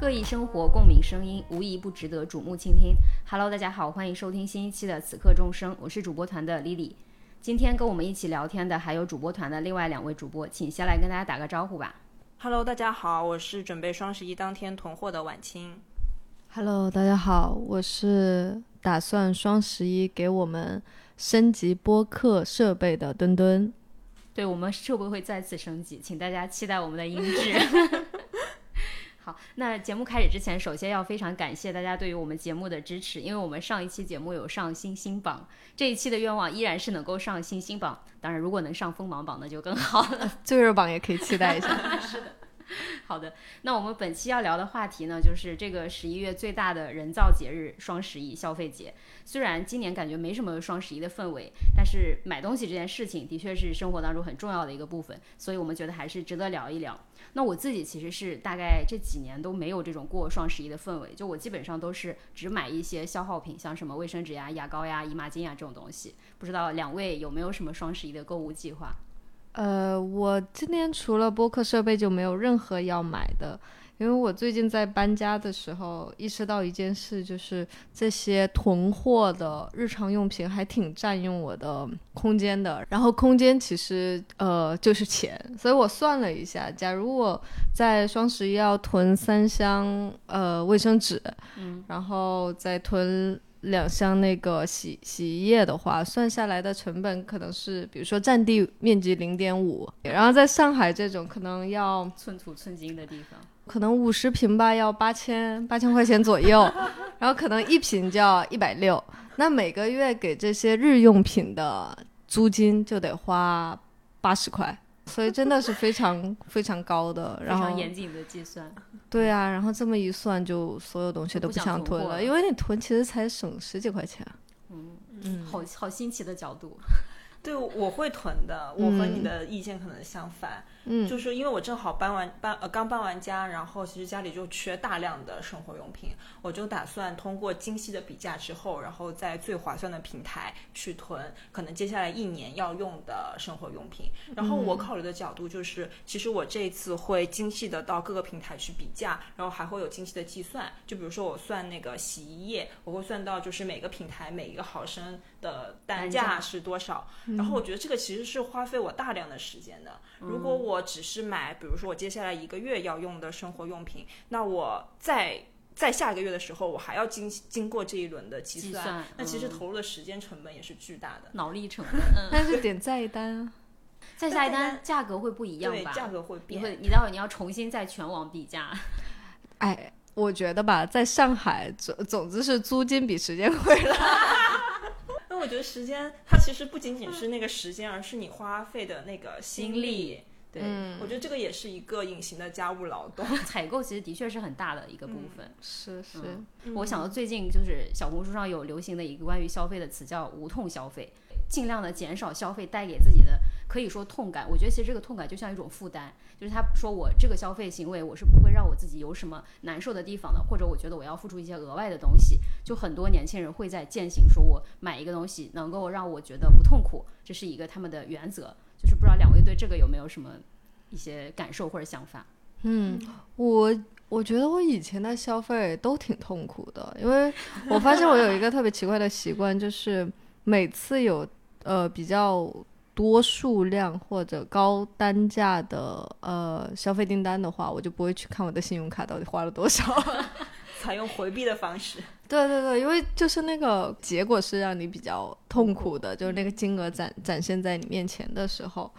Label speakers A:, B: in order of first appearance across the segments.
A: 各异生活，共鸣声音，无一不值得瞩目倾听。Hello，大家好，欢迎收听新一期的《此刻众生》，我是主播团的 Lily。今天跟我们一起聊天的还有主播团的另外两位主播，请先来跟大家打个招呼吧。
B: Hello，大家好，我是准备双十一当天囤货的晚清。
C: Hello，大家好，我是打算双十一给我们升级播客设备的墩墩。
A: 对我们设备会再次升级，请大家期待我们的音质。好，那节目开始之前，首先要非常感谢大家对于我们节目的支持，因为我们上一期节目有上星星榜，这一期的愿望依然是能够上星星榜，当然如果能上锋芒榜那就更好了。
C: 最热榜也可以期待一下。
A: 是的。好的，那我们本期要聊的话题呢，就是这个十一月最大的人造节日——双十一消费节。虽然今年感觉没什么双十一的氛围，但是买东西这件事情的确是生活当中很重要的一个部分，所以我们觉得还是值得聊一聊。那我自己其实是大概这几年都没有这种过双十一的氛围，就我基本上都是只买一些消耗品，像什么卫生纸呀、牙膏呀、姨妈巾呀这种东西。不知道两位有没有什么双十一的购物计划？
C: 呃，我今天除了播客设备就没有任何要买的，因为我最近在搬家的时候意识到一件事，就是这些囤货的日常用品还挺占用我的空间的。然后空间其实呃就是钱，所以我算了一下，假如我在双十一要囤三箱呃卫生纸，
A: 嗯，
C: 然后再囤。两箱那个洗洗衣液的话，算下来的成本可能是，比如说占地面积零点五，然后在上海这种可能要
A: 寸土寸金的地方，
C: 可能五十平吧，要八千八千块钱左右，然后可能一瓶就要一百六，那每个月给这些日用品的租金就得花八十块。所以真的是非常 非常高的，然后
A: 非常严谨的计算。
C: 对啊，然后这么一算，就所有东西都不想囤了，因为你囤其实才省十几块钱。
A: 嗯嗯，好好新奇的角度。
B: 对，我会囤的。我和你的意见可能相反。
C: 嗯，
B: 就是因为我正好搬完搬呃刚搬完家，然后其实家里就缺大量的生活用品，我就打算通过精细的比价之后，然后在最划算的平台去囤，可能接下来一年要用的生活用品。然后我考虑的角度就是，其实我这一次会精细的到各个平台去比价，然后还会有精细的计算。就比如说我算那个洗衣液，我会算到就是每个平台每一个毫升的单价是多少。然后我觉得这个其实是花费我大量的时间的。如果我只是买，比如说我接下来一个月要用的生活用品，那我在在下个月的时候，我还要经经过这一轮的计
A: 算，算
B: 那其实投入的时间成本也是巨大的，
A: 脑力成本。嗯、
C: 但是点再一单啊，
A: 再下一单价格会不一样吧？
B: 对，价格会变。
A: 你会，你待会你要重新在全网比价。
C: 哎，我觉得吧，在上海总总之是租金比时间贵了。
B: 那我觉得时间它其实不仅仅是那个时间，而是你花费的那个心力。对，
C: 嗯、
B: 我觉得这个也是一个隐形的家务劳动。
A: 采购其实的确是很大的一个部分。
C: 嗯、是是、
A: 嗯，我想到最近就是小红书上有流行的一个关于消费的词叫“无痛消费”，尽量的减少消费带给自己的可以说痛感。我觉得其实这个痛感就像一种负担，就是他说我这个消费行为我是不会让我自己有什么难受的地方的，或者我觉得我要付出一些额外的东西。就很多年轻人会在践行说我买一个东西能够让我觉得不痛苦，这是一个他们的原则。就是不知道两位对这个有没有什么一些感受或者想法？
C: 嗯，我我觉得我以前的消费都挺痛苦的，因为我发现我有一个特别奇怪的习惯，就是每次有呃比较多数量或者高单价的呃消费订单的话，我就不会去看我的信用卡到底花了多少。
B: 采用回避的方式，
C: 对对对，因为就是那个结果是让你比较痛苦的，就是那个金额展展现在你面前的时候，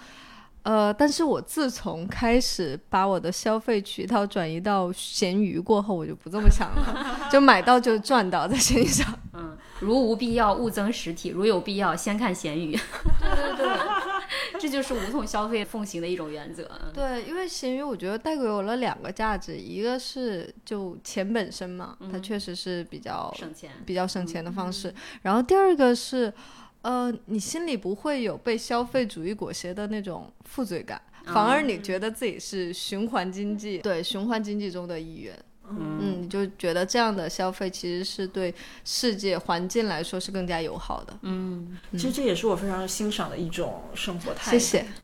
C: 呃，但是我自从开始把我的消费渠道转移到闲鱼过后，我就不这么想了，就买到就赚到在闲鱼上。
A: 嗯，如无必要勿增实体，如有必要先看闲鱼。
C: 对对对。
A: 这就是无痛消费奉行的一种原则。
C: 对，因为闲鱼我觉得带给我了两个价值，一个是就钱本身嘛，
A: 嗯、
C: 它确实是比较
A: 省钱、
C: 比较省钱的方式。嗯、然后第二个是，呃，你心里不会有被消费主义裹挟的那种负罪感，反而你觉得自己是循环经济，对循环经济中的一员。嗯，你就觉得这样的消费其实是对世界环境来说是更加友好的。
A: 嗯，
B: 其实这也是我非常欣赏的一种生活态度。
C: 谢谢。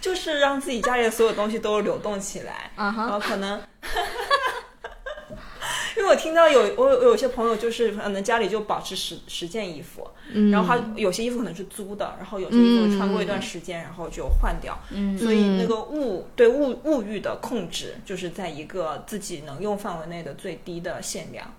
B: 就是让自己家里的所有东西都流动起来，
C: 啊哈
B: 然后可能。因为我听到有我有我有些朋友就是可能家里就保持十十件衣服，
C: 嗯
B: 然后他有些衣服可能是租的，然后有些衣服穿过一段时间，然后就换掉。
A: 嗯
B: 所以那个物对物物欲的控制，就是在一个自己能用范围内的最低的限量。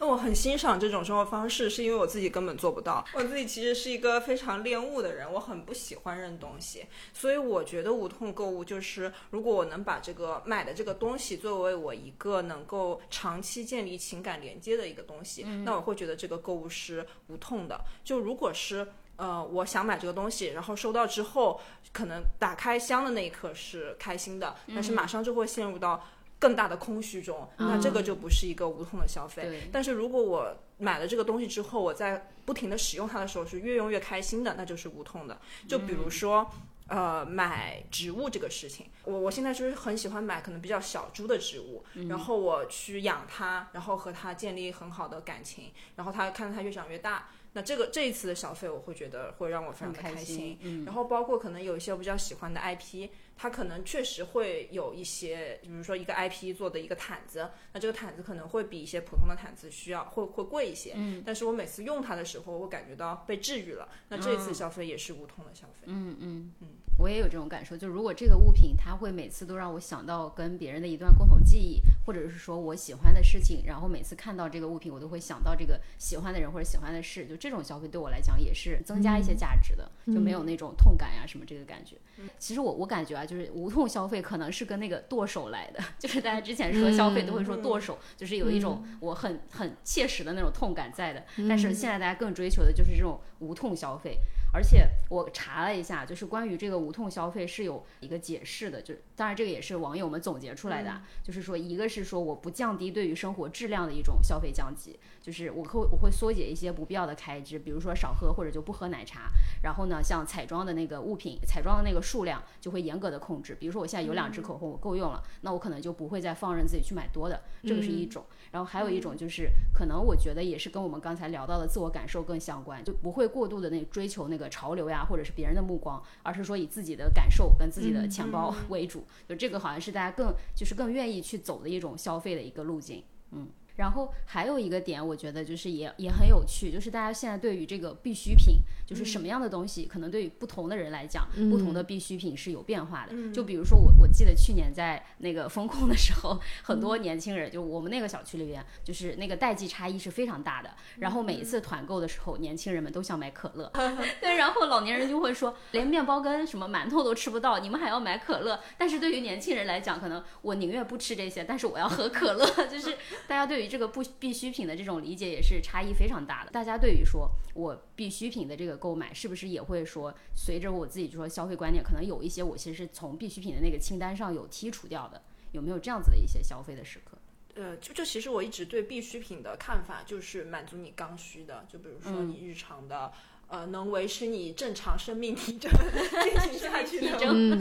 B: 那我很欣赏这种生活方式，是因为我自己根本做不到。我自己其实是一个非常恋物的人，我很不喜欢扔东西，所以我觉得无痛购物就是，如果我能把这个买的这个东西作为我一个能够长期建立情感连接的一个东西，那我会觉得这个购物是无痛的。就如果是呃，我想买这个东西，然后收到之后，可能打开箱的那一刻是开心的，但是马上就会陷入到更大的空虚中，那这个就不是一个无痛的消费。
A: 对
B: 但是如果我买了这个东西之后，我在不停的使用它的时候是越用越开心的，那就是无痛的。就比如说。呃，买植物这个事情，我我现在就是很喜欢买可能比较小株的植物，然后我去养它，然后和它建立很好的感情，然后它看着它越长越大。那这个这一次的消费，我会觉得会让我非常的
A: 很开
B: 心。
A: 心嗯
B: 然后包括可能有一些我比较喜欢的 IP，它可能确实会有一些，比如说一个 IP 做的一个毯子，那这个毯子可能会比一些普通的毯子需要会会贵一些。嗯，但是我每次用它的时候，我感觉到被治愈了。那这一次消费也是无痛的消费。
A: 嗯嗯嗯，我也有这种感受。就如果这个物品它会每次都让我想到跟别人的一段共同记忆，或者是说我喜欢的事情，然后每次看到这个物品，我都会想到这个喜欢的人或者喜欢的事，就这种消费对我来讲也是增加一些价值的，就没有那种痛感呀、什么这个感觉。其实我我感觉啊，就是无痛消费可能是跟那个剁手来的，就是大家之前说消费都会说剁手，就是有一种我很很切实的那种痛感在的。但是现在大家更追求的就是这种无痛消费。而且我查了一下，就是关于这个无痛消费是有一个解释的，就是当然这个也是网友们总结出来的啊，就是说一个是说我不降低对于生活质量的一种消费降级，就是我会我会缩减一些不必要的开支，比如说少喝或者就不喝奶茶，然后呢，像彩妆的那个物品，彩妆的那个数量就会严格的控制，比如说我现在有两支口红我够用了，那我可能就不会再放任自己去买多的，这个是一种。然后还有一种就是，可能我觉得也是跟我们刚才聊到的自我感受更相关，就不会过度的那追求那个潮流呀，或者是别人的目光，而是说以自己的感受跟自己的钱包为主。就这个好像是大家更就是更愿意去走的一种消费的一个路径，嗯。然后还有一个点，我觉得就是也也很有趣，就是大家现在对于这个必需品，就是什么样的东西，可能对于不同的人来讲，不同的必需品是有变化的。就比如说我，我记得去年在那个风控的时候，很多年轻人，就我们那个小区里边，就是那个代际差异是非常大的。然后每一次团购的时候，年轻人们都想买可乐，对，然后老年人就会说，连面包跟什么馒头都吃不到，你们还要买可乐？但是对于年轻人来讲，可能我宁愿不吃这些，但是我要喝可乐，就是大家对于这个不必需品的这种理解也是差异非常大的。大家对于说我必需品的这个购买，是不是也会说随着我自己就说消费观念，可能有一些我其实是从必需品的那个清单上有剔除掉的？有没有这样子的一些消费的时刻？
B: 呃，就这其实我一直对必需品的看法就是满足你刚需的，就比如说你日常的。呃，能维持你正常生命体征 进行下去的
C: 嗯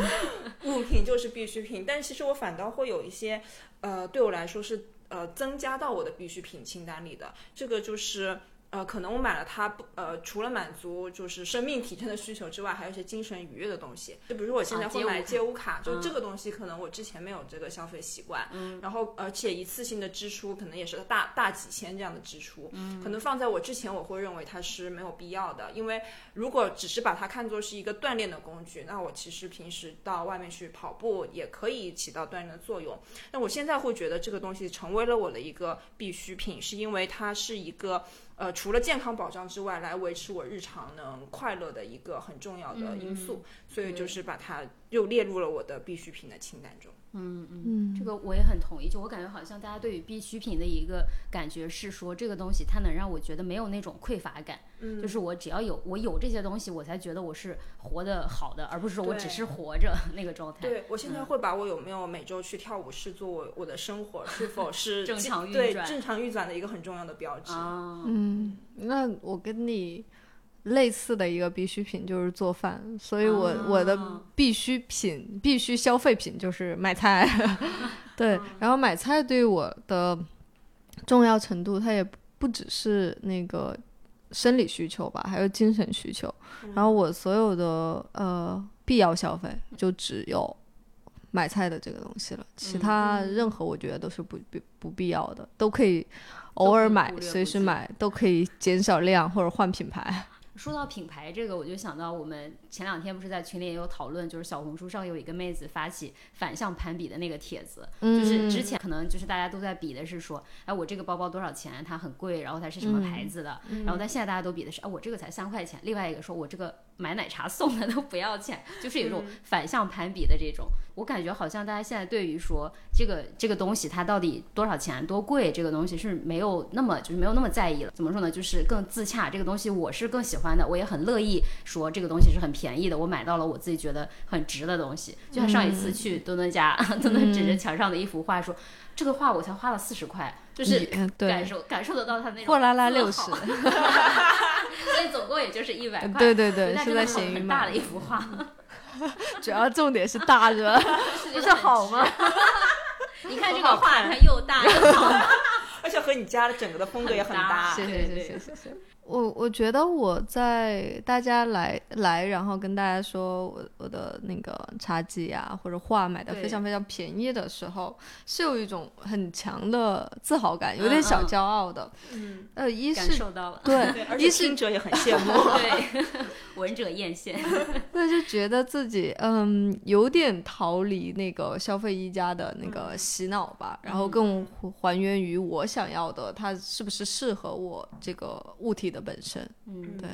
B: 物品就是必需品，但其实我反倒会有一些，呃，对我来说是呃增加到我的必需品清单里的。这个就是呃，可能我买了它不呃，除了满足就是生命体征的需求之外，还有一些精神愉悦的东西。就比如说我现在会买
A: 啊街舞卡
B: 就这个东西可能我之前没有这个消费习惯，嗯，然后而且一次性的支出可能也是大大几千这样的支出，嗯，可能放在我之前我会认为它是没有必要的，因为如果只是把它看作是一个锻炼的工具，那我其实平时到外面去跑步也可以起到锻炼的作用。那我现在会觉得这个东西成为了我的一个必需品，是因为它是一个呃除了健康保障之外，来维持我日常能快乐的一个很重要的因素，所以就是把它又列入了我的必需品的清单中。
C: 嗯嗯
A: 这个我也很同意，就我感觉好像大家对于必需品的一个感觉是说，这个东西它能让我觉得没有那种匮乏感，
B: 嗯。
A: 就是我只要有我有这些东西，我才觉得我是活得好的，而不是说我只是活着那个状态。
B: 对我现在会把我有没有每周去跳舞视作我我的生活是否是
A: 正常运转。
B: 对正常运转的一个很重要的标志。
A: 啊，
C: 嗯，那我跟你类似的一个必需品就是做饭，所以我、我的
A: 啊
C: 必需品、必须消费品就是买菜。对，然后买菜对于我的重要程度，它也不只是那个生理需求吧，还有精神需求。然后我所有的呃必要消费，就只有买菜的这个东西了，其他任何我觉得都是不必不必要的，都可以偶尔买随时买，都可以减少量或者换品牌。
A: 说到品牌这个，我就想到我们前两天不是在群里也有讨论，就是小红书上有一个妹子发起反向攀比的那个帖子，就是之前可能就是大家都在比的是说，哎，我这个包包多少钱，它很贵，然后它是什么牌子的，然后但现在大家都比的是，哎，我这个才三块钱，另外一个说我这个买奶茶送的都不要钱，就是有一种反向攀比的这种，我感觉好像大家现在对于说这个这个东西它到底多少钱多贵，这个东西是没有那么就是没有那么在意了。怎么说呢？就是更自洽，这个东西我是更喜欢的，我也很乐意说这个东西是很便宜的，我买到了我自己觉得很值的东西。就像上一次去墩墩家，墩墩指着墙上的一幅画说，这个画我才花了四十块，就是
C: 嗯
A: 感，受感受得到它那种
C: 货拉拉六十
A: 豪，所以总共也就是一百块。
C: 对对对，
A: 但
C: 是在闲鱼
A: 真的很很大
C: 买
A: 的一幅画，
C: 主要重点是大热，不是好吗？
A: 你看这个画，它又大又好，
B: 而且和你家的整个的风格也很
A: 很搭
B: 搭。
C: 谢谢谢谢谢谢。我我觉得我在大家来来，然后跟大家说我我的那个茶几啊或者画买的非常非常便宜的时候，是有一种很强的自豪感，有点小骄傲的。
B: 嗯，
C: 呃，一
A: 感
C: 是
A: 受到了。
C: 对
B: 对，，而且
C: 一是
B: 听者也很羡慕。
A: 对，闻者艳羡。
C: 对，就觉得自己嗯有点逃离那个消费一家的那个洗脑吧，然后更还还原于我想要的，它是不是适合我这个物体的本身？
A: 嗯，
C: 对，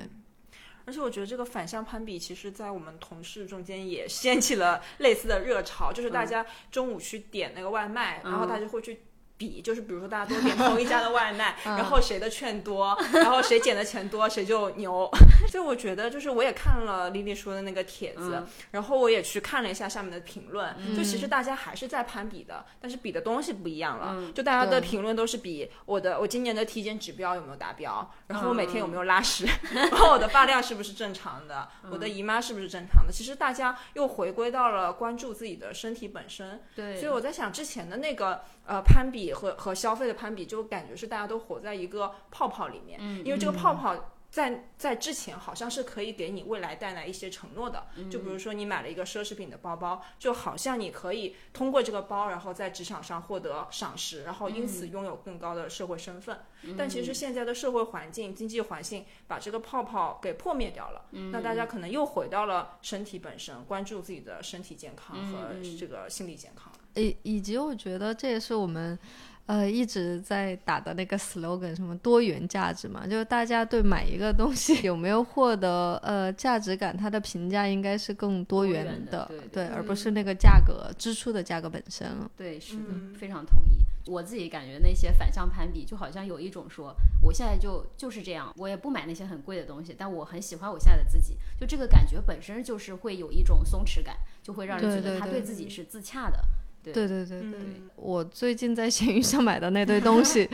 B: 而且我觉得这个反向攀比，其实在我们同事中间也掀起了类似的热潮，就是大家中午去点那个外卖，然后他就会去。比就是比如说大家都点同一家的外卖，然后谁的券多，然后谁捡的钱多，谁就牛。所以我觉得就是我也看了丽丽说的那个帖子，
A: 嗯
B: 然后我也去看了一下下面的评论，就其实大家还是在攀比的，但是比的东西不一样了。就大家的评论都是比我的我今年的体检指标有没有达标，然后我每天有没
A: 嗯
B: 有拉屎，然后我的发量是不是正常的，我的姨妈是不是正常的。其实大家又回归到了关注自己的身体本身。
A: 对，
B: 所以我在想，之前的那个呃攀比和和消费的攀比，就感觉是大家都活在一个泡泡里面，
A: 嗯
B: 因为这个泡泡。在在之前好像是可以给你未来带来一些承诺的，就比如说你买了一个奢侈品的包包，就好像你可以通过这个包，然后在职场上获得赏识，然后因此拥有更高的社会身份。但其实现在的社会环境、经济环境把这个泡泡给破灭掉了，那大家可能又回到了身体本身，关注自己的身体健康和这个心理健康。
C: 以以及我觉得这也是我们。呃，一直在打的那个 slogan，什么多元价值嘛，就是大家对买一个东西有没有获得呃价值感，它的评价应该是更多元
A: 元的对对
C: 而不是那个价格支出的价格本身了。
A: 对，是的，
B: 嗯
A: 非常同意。我自己感觉那些反向攀比，就好像有一种说，我现在就就是这样，我也不买那些很贵的东西，但我很喜欢我现在的自己，就这个感觉本身就是会有一种松弛感，就会让人觉得他
C: 对
A: 自己是自洽的。对
C: 对对对对，
B: 嗯
C: 我最近在闲鱼上买的那堆东西，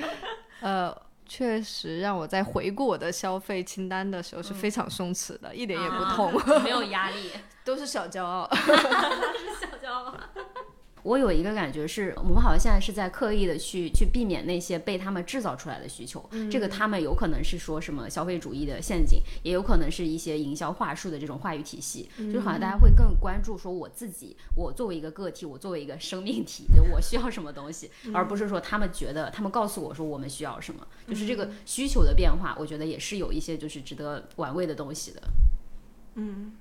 C: 呃，确实让我在回顾我的消费清单的时候是非常松弛的，一点也不
A: 啊
C: 痛，
A: 没有压力，
C: 都是小骄傲。
A: 小骄傲。我有一个感觉是，我们好像现在是在刻意的去去避免那些被他们制造出来的需求。这个他们有可能是说什么消费主义的陷阱，也有可能是一些营销话术的这种话语体系。就是好像大家会更关注说我自己，我作为一个个体，我作为一个生命体，就我需要什么东西，而不是说他们觉得他们告诉我说我们需要什么。就是这个需求的变化，我觉得也是有一些就是值得玩味的东西的。
B: 嗯，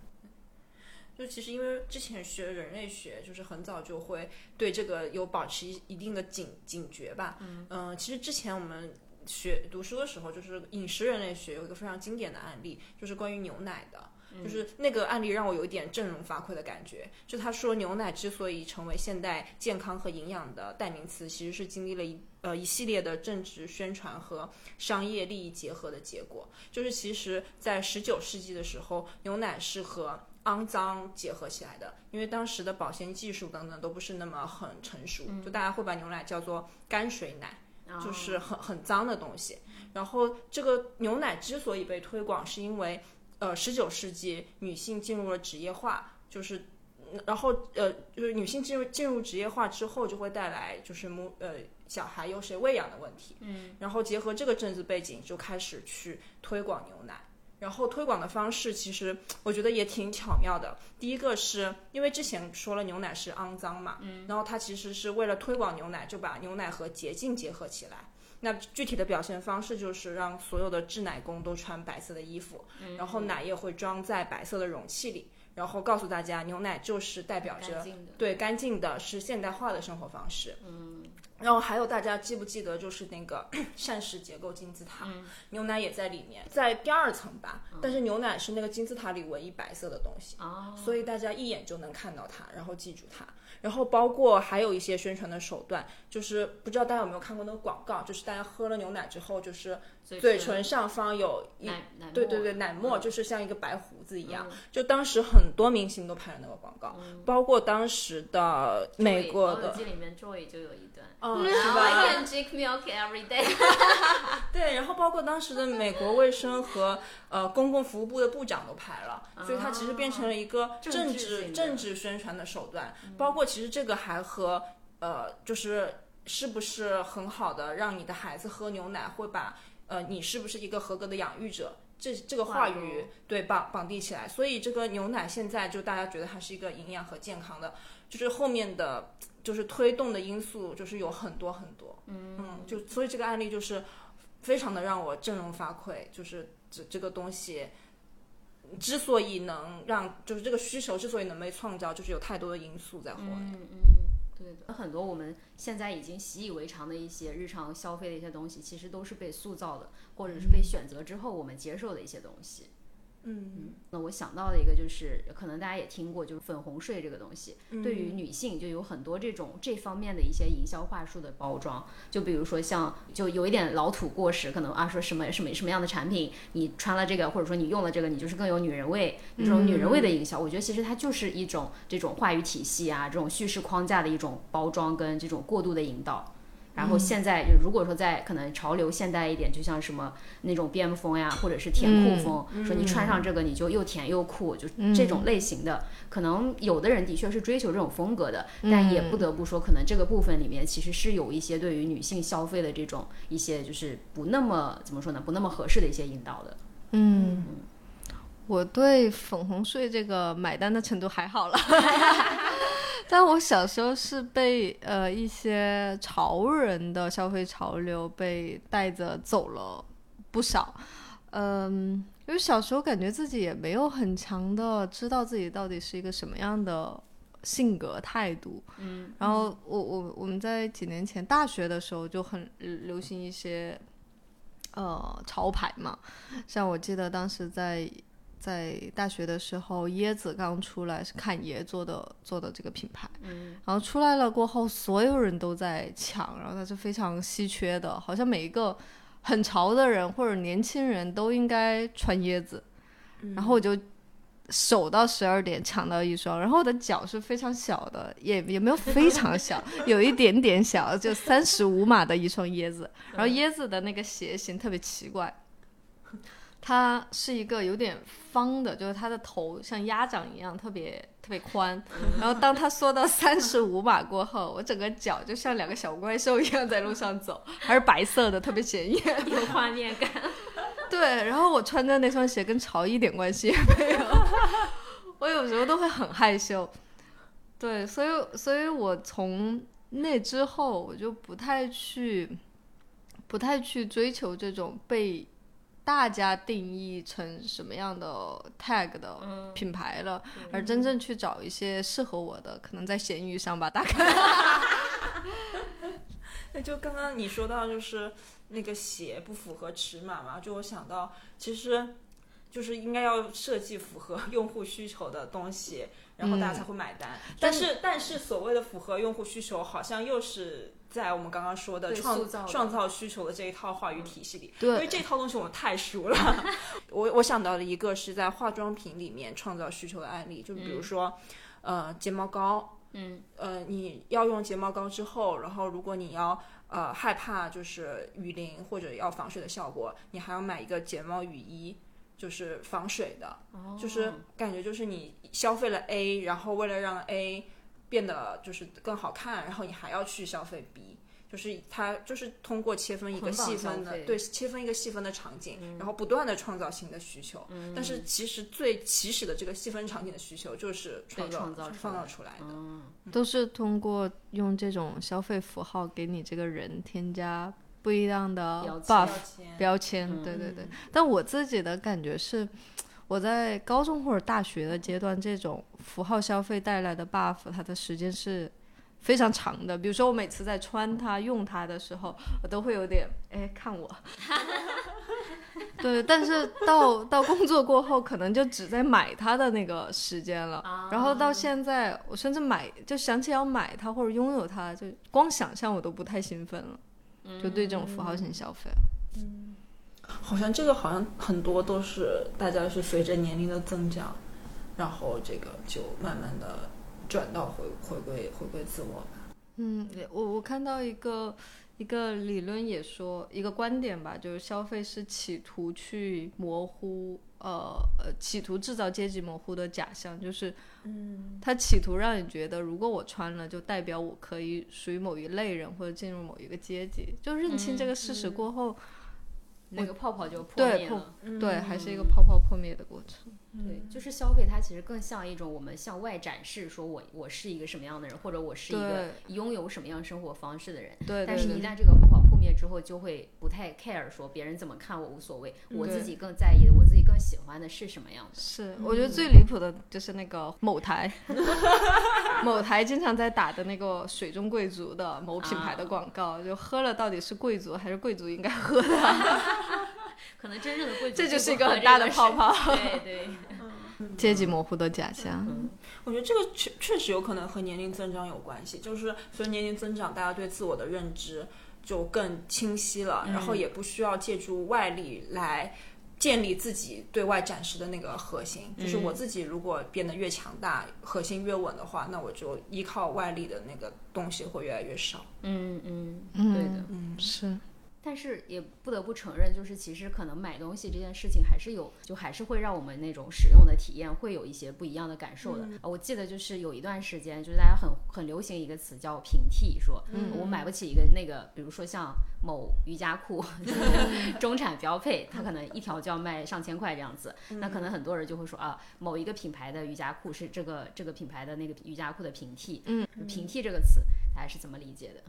B: 就其实因为之前学人类学，就是很早就会对这个有保持一一定的警警觉吧。嗯、其实之前我们学读书的时候，就是饮食人类学有一个非常经典的案例，就是关于牛奶的。就是那个案例让我有一点振聋发聩的感觉。就他说，牛奶之所以成为现代健康和营养的代名词，其实是经历了一呃一系列的政治宣传和商业利益结合的结果。就是其实，在十九世纪的时候，牛奶是和肮脏结合起来的，因为当时的保鲜技术等等都不是那么很成熟，就大家会把牛奶叫做泔水奶。就是很很脏的东西。然后这个牛奶之所以被推广，是因为呃，十九世纪女性进入了职业化，就是。嗯然后，呃，就是女性进入进入职业化之后，就会带来就是母呃小孩由谁喂养的问题。嗯。然后结合这个政治背景，就开始去推广牛奶。然后推广的方式其实我觉得也挺巧妙的。第一个是因为之前说了牛奶是肮脏嘛，嗯，然后它其实是为了推广牛奶，就把牛奶和洁净结合起来。那具体的表现方式就是让所有的制奶工都穿白色的衣服，然后奶液会装在白色的容器里，然后告诉大家牛奶就是代表着对干净的是现代化的生活方式。
A: 嗯，
B: 然后还有大家记不记得就是那个 膳食结构金字塔，牛奶也在里面，在第二层吧，但是牛奶是那个金字塔里唯一白色的东西，所以大家一眼就能看到它，然后记住它。然后包括还有一些宣传的手段，就是不知道大家有没有看过那个广告，就是大家喝了牛奶之后，就是嘴唇上方有一对对对奶沫，就是像一个白胡子一样。就当时很多明星都拍了那个广告，包括当时的美国的。
A: 里面 Joy 就有一段，
B: 嗯，是吧
A: ？I can drink milk every day。
B: 对，然后包括当时的美国卫生和呃公共服务部的部长都拍了，所以它其实变成了一个政治政治宣传的手段，包括。其实这个还和呃，就是是不是很好的让你的孩子喝牛奶，会把呃你是不是一个合格的养育者这这个话语对绑绑定起来。所以这个牛奶现在就大家觉得它是一个营养和健康的，就是后面的就是推动的因素就是有很多很多，嗯，就所以这个案例就是非常的让我振聋发聩，就是这这个东西。之所以能让，就是这个需求之所以能被创造，就是有太多的因素在后面。
A: 嗯嗯，对的。很多我们现在已经习以为常的一些日常消费的一些东西，其实都是被塑造的，或者是被选择之后我们接受的一些东西。
B: 嗯，
A: 那我想到的一个就是，可能大家也听过，就是粉红税这个东西，对于女性就有很多这种这方面的一些营销话术的包装。就比如说像，就有一点老土过时，可能啊说什么什么什么样的产品，你穿了这个，或者说你用了这个，你就是更有女人味，这种女人味的营销，我觉得其实它就是一种这种话语体系啊，这种叙事框架的一种包装跟这种过度的引导。然后现在，就如果说在可能潮流现代一点，就像什么那种边风呀，或者是甜酷风，说你穿上这个你就又甜又酷，就这种类型的，可能有的人的确是追求这种风格的，但也不得不说，可能这个部分里面其实是有一些对于女性消费的这种一些就是不那么怎么说呢，不那么合适的一些引导的。
C: 嗯，我对粉红税这个买单的程度还好了。但我小时候是被呃一些潮人的消费潮流被带着走了不少，嗯，因为小时候感觉自己也没有很强的知道自己到底是一个什么样的性格态度，
A: 嗯，
C: 然后我我我们在几年前大学的时候就很流行一些呃潮牌嘛，像我记得当时在。在大学的时候，椰子刚出来是侃爷做的做的这个品牌，
A: 嗯，
C: 然后出来了过后，所有人都在抢，然后它是非常稀缺的，好像每一个很潮的人或者年轻人都应该穿椰子，然后我就守到十二点抢到一双，然后我的脚是非常小的，也也没有非常小，有一点点小，就三十五码的一双椰子，然后椰子的那个鞋型特别奇怪。它是一个有点方的，就是它的头像鸭掌一样，特别特别宽。然后当它缩到 三十五码过后，我整个脚就像两个小怪兽一样在路上走，还是白色的，特别显眼，
A: 有画面感。
C: 对，然后我穿的那双鞋跟潮一点关系也没有，我有时候都会很害羞。对，所以，所以我从那之后，我就不太去，不太去追求这种被。大家定义成什么样的 tag 的品牌了，而真正去找一些适合我的，可能在闲鱼上吧，大概。
B: 那就刚刚你说到就是那个鞋不符合尺码嘛，就我想到其实就是应该要设计符合用户需求的东西，然后大家才会买单。但是但是所谓的符合用户需求，好像又是。在我们刚刚说的创创造需求的这一套话语体系里，对。因为这套东西我们太熟了。我我想到的一个是在化妆品里面创造需求的案例，就比如说，呃，睫毛膏，
A: 嗯，
B: 呃，你要用睫毛膏之后，然后如果你要呃害怕就是雨淋或者要防水的效果，你还要买一个睫毛雨衣，就是防水的，就是感觉就是你消费了 A，然后为了让 A。变得就是更好看，然后你还要去消费 B，就是它就是通过切分一个细分的，对，切分一个细分的场景，然后不断的创造新的需求。但是其实最起始的这个细分场景的需求就是创造
A: 创造出
B: 创造
A: 来
B: 出来的。
A: 嗯，
C: 都是通过用这种消费符号给你这个人添加不一样的 buff
B: 标签
C: 标签，
A: 嗯
C: 对对对。但我自己的感觉是，我在高中或者大学的阶段，这种符号消费带来的 buff，它的时间是非常长的。比如说，我每次在穿它、用它的时候，我都会有点哎看我。对，但是到到工作过后，可能就只在买它的那个时间了。
A: 啊
C: 然后到现在，我甚至买就想起要买它或者拥有它，就光想象我都不太兴奋了。就对这种符号型消费。
B: 好像这个好像很多都是大家是随着年龄的增长，然后这个就慢慢的转到回回归回归自我吧。
C: 嗯，我我看到一个一个理论也说一个观点吧，就是消费是企图去模糊，呃呃，企图制造阶级模糊的假象，就是，嗯，他企图让你觉得，如果我穿了，就代表我可以属于某一类人或者进入某一个阶级，就认清这个事实过后，
A: 那个泡泡就破灭了。
C: 对，还是一个泡泡破灭的过程。
A: 对，就是消费，它其实更像一种我们向外展示，说我我是一个什么样的人，或者我是一个拥有什么样生活方式的人。
C: 对，
A: 但是，
C: 对
A: 一旦这个泡泡之后，就会不太 care 说别人怎么看我无所谓，我自己更在意的，我自己更喜欢的是什么样的。
C: 是，我觉得最离谱的就是那个某台，某台经常在打的那个水中贵族的某品牌的广告，就喝了到底是贵族还是贵族应该喝的
A: 可能真正的贵族
C: 这就是一个很大的泡泡，
A: 对对，
C: 阶级模糊的假象。
B: 我觉得这个确确实有可能和年龄增长有关系，就是随着年龄增长，大家对自我的认知就更清晰了，然后也不需要借助外力来。建立自己对外展示的那个核心，就是我自己如果变得越强大，核心越稳的话，那我就依靠外力的那个东西会越来越少。
A: 嗯嗯，
C: 嗯
A: 对的。
B: 嗯，
C: 是，
A: 但是也不得不承认，就是其实可能买东西这件事情还是有，就还是会让我们那种使用的体验会有一些不一样的感受的。呃我记得就是有一段时间，就是大家很很流行一个词叫平替，说、我买不起一个那个，比如说像某瑜伽裤，中产标配，它可能一条就要卖上千块这样子。那可能很多人就会说啊，某一个品牌的瑜伽裤是这个这个品牌的那个瑜伽裤的平替。
C: 嗯，
A: 平替这个词大家是怎么理解的？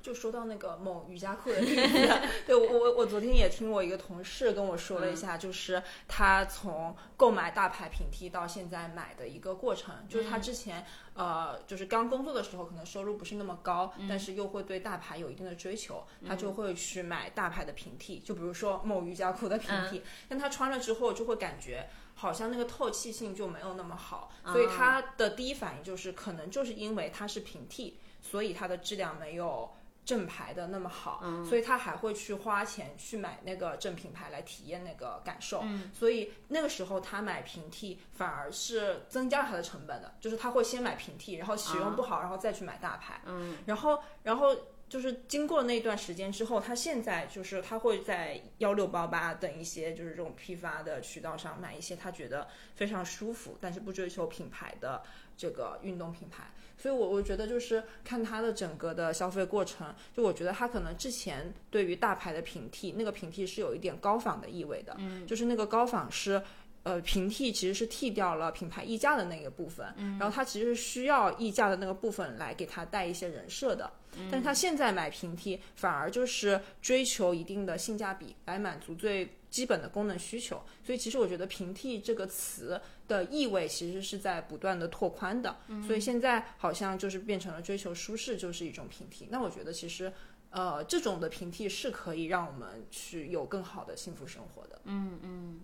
B: 就说到那个某瑜伽裤的例子，对我我我昨天也听我一个同事跟我说了一下，就是他从购买大牌平替到现在买的一个过程，就是他之前呃就是刚工作的时候可能收入不是那么高，但是又会对大牌有一定的追求，他就会去买大牌的平替，就比如说某瑜伽裤的平替，但他穿了之后就会感觉。好像那个透气性就没有那么好，所以他的第一反应就是，可能就是因为它是平替，所以它的质量没有正牌的那么好，所以他还会去花钱去买那个正品牌来体验那个感受。所以那个时候他买平替反而是增加了他的成本的，就是他会先买平替，然后使用不好，然后再去买大牌。
A: 嗯，
B: 然后然后。就是经过那段时间之后，他现在就是他会在幺六八八等一些就是这种批发的渠道上买一些他觉得非常舒服，但是不追求品牌的这个运动品牌。所以我我觉得就是看他的整个的消费过程，就我觉得他可能之前对于大牌的平替，那个平替是有一点高仿的意味的，嗯，就是那个高仿是。呃，平替其实是替掉了品牌溢价的那个部分，然后它其实是需要溢价的那个部分来给它带一些人设的，但是它现在买平替反而就是追求一定的性价比来满足最基本的功能需求，所以其实我觉得平替这个词的意味其实是在不断的拓宽的，所以现在好像就是变成了追求舒适就是一种平替，那我觉得其实。呃，这种的平替是可以让我们去有更好的幸福生活的。
A: 嗯嗯，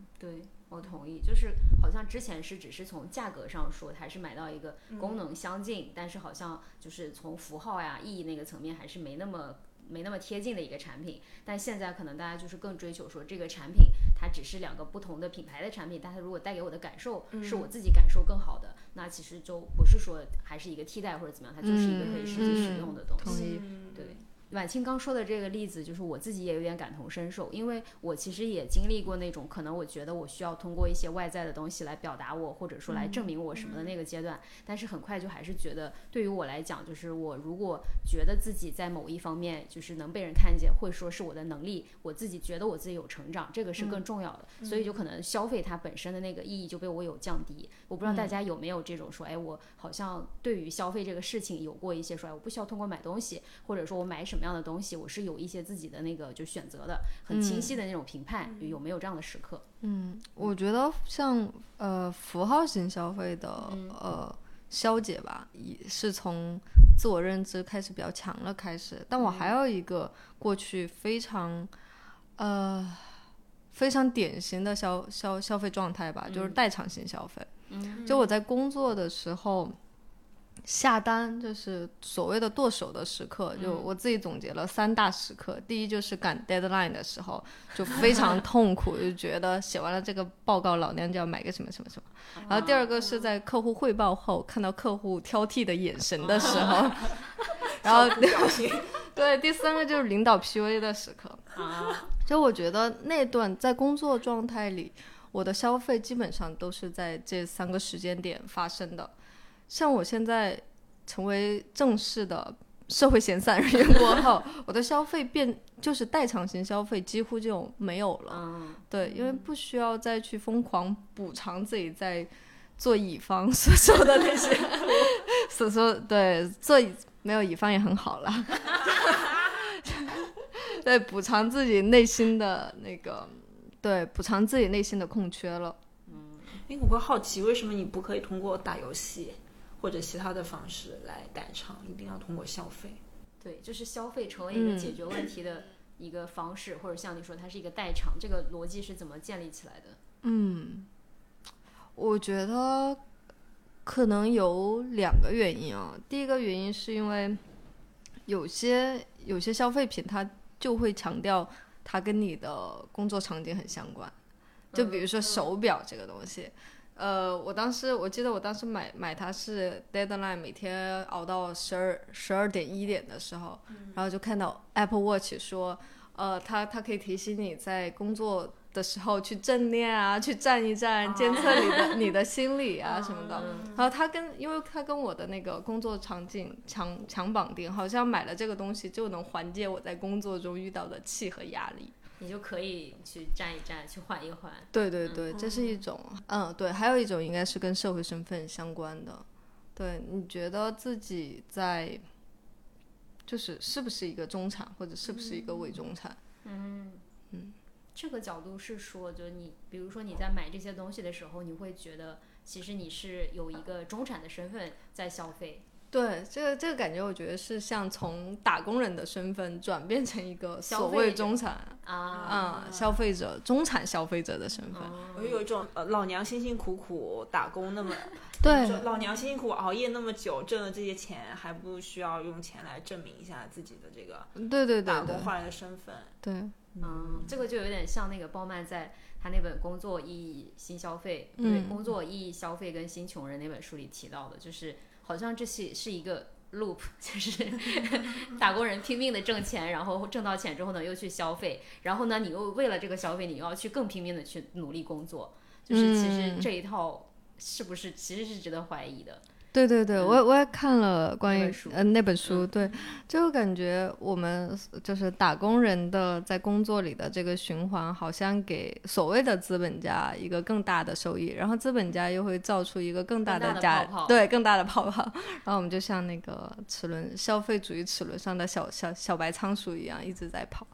A: 同意。就是好像之前是只是从价格上说，还是买到一个功能相近，但是好像就是从符号呀、意义那个层面还是没那么没那么贴近的一个产品。但现在可能大家就是更追求说，这个产品它只是两个不同的品牌的产品，但它如果带给我的感受是我自己感受更好的，那其实就不是说还是一个替代或者怎么样，它就是一个可以实际使用的东西。
C: 同
A: 婉清刚说的这个例子，就是我自己也有点感同身受，因为我其实也经历过那种可能我觉得我需要通过一些外在的东西来表达我，或者说来证明我什么的那个阶段，但是很快就还是觉得，对于我来讲，就是我如果觉得自己在某一方面就是能被人看见，会说是我的能力，我自己觉得我自己有成长，这个是更重要的，所以就可能消费它本身的那个意义就被我有降低。我不知道大家有没有这种说，哎，我好像对于消费这个事情有过一些说，哎，我不需要通过买东西，或者说我买什么样的东西，我是有一些自己的那个就选择的，很清晰的那种评判，有没有这样的时刻？
C: 嗯，我觉得像呃符号型消费的呃消解吧，也是从自我认知开始比较强了开始。但我还有一个过去非常呃非常典型的消消消费状态吧，就是代偿型消费。
A: 嗯，
C: 就我在工作的时候。下单就是所谓的剁手的时刻，就我自己总结了三大时刻。第一就是赶 deadline 的时候，就非常痛苦，就觉得写完了这个报告，老娘就要买个什么什么什么。然后第二个是在客户汇报后，看到客户挑剔的眼神的时候，然后 对，第三个就是领导 PUA 的时刻。啊就我觉得那段在工作状态里，我的消费基本上都是在这三个时间点发生的。像我现在成为正式的社会闲散人员过 后，我的消费变就是代偿型消费几乎就没有了。对，因为不需要再去疯狂补偿自己在做乙方所说的那些，所说对做没有乙方也很好了。对，补偿自己内心的那个，对，补偿自己内心的空缺了。
B: 嗯，哎，我会好奇，为什么你不可以通过打游戏？或者其他的方式来代偿，一定要通过消费。
A: 对，就是消费成为一个解决问题的一个方式，或者像你说，它是一个代偿，这个逻辑是怎么建立起来的？
C: 嗯，我觉得可能有两个原因啊。第一个原因是因为有些有些消费品，它就会强调它跟你的工作场景很相关，就比如说手表这个东西。呃，我当时我记得我当时买买它是 deadline，每天熬到十二十二点一点的时候，然后就看到 Apple Watch 说，呃，它它可以提醒你在工作的时候去正念啊，去站一站，监测你的你的心理啊什么的。然后它跟因为它跟我的那个工作场景强强绑定，好像买了这个东西就能缓解我在工作中遇到的气和压力。
A: 你就可以去站一站，去缓一缓。
C: 对对对，这是一种，嗯，对，还有一种应该是跟社会身份相关的。对，你觉得自己在，就是是不是一个中产，或者是不是一个伪中产？
A: 嗯嗯，这个角度是说，就你，比如说你在买这些东西的时候，你会觉得其实你是有一个中产的身份在消费。
C: 对，这个这个感觉，我觉得是像从打工人的身份转变成一个所谓中产啊，消费者、中产消费者的身份。
B: 我有一种呃，老娘辛辛苦苦打工那么，
C: 对，
B: 老娘辛辛苦熬夜那么久挣了这些钱，还不需要用钱来证明一下自己的这个
C: 对对对
B: 打工换来的身份。
C: 对，
A: 嗯，这个就有点像那个鲍曼在他那本《工作意义新消费》对《工作意义消费跟新穷人》那本书里提到的，就是。好像这是是一个 loop，就是打工人拼命的挣钱，然后挣到钱之后呢，又去消费，然后呢，你又为了这个消费，你又要去更拼命的去努力工作，就是其实这一套是不是其实是值得怀疑的。
C: 对对对，我我也看了关于呃那本书，对，就感觉我们就是打工人的在工作里的这个循环，好像给所谓的资本家一个更大的收益，然后资本家又会造出一个更大
A: 的
C: 价，对，更大的泡泡，然后我们就像那个齿轮消费主义齿轮上的小小小白仓鼠一样一直在跑。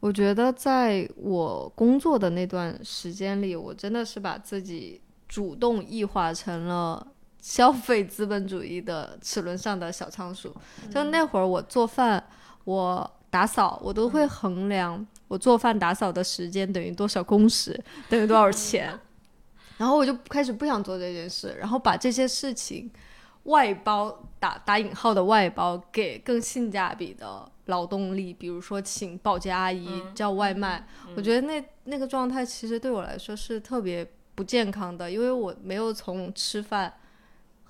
C: 我觉得在我工作的那段时间里，我真的是把自己主动异化成了。消费资本主义的齿轮上的小仓鼠，就那会儿我做饭，我打扫，我都会衡量我做饭打扫的时间等于多少工时，等于多少钱，然后我就开始不想做这件事，然后把这些事情外包打打引号的外包给更性价比的劳动力，比如说请保洁阿姨叫外卖，我觉得那那个状态其实对我来说是特别不健康的，因为我没有从吃饭。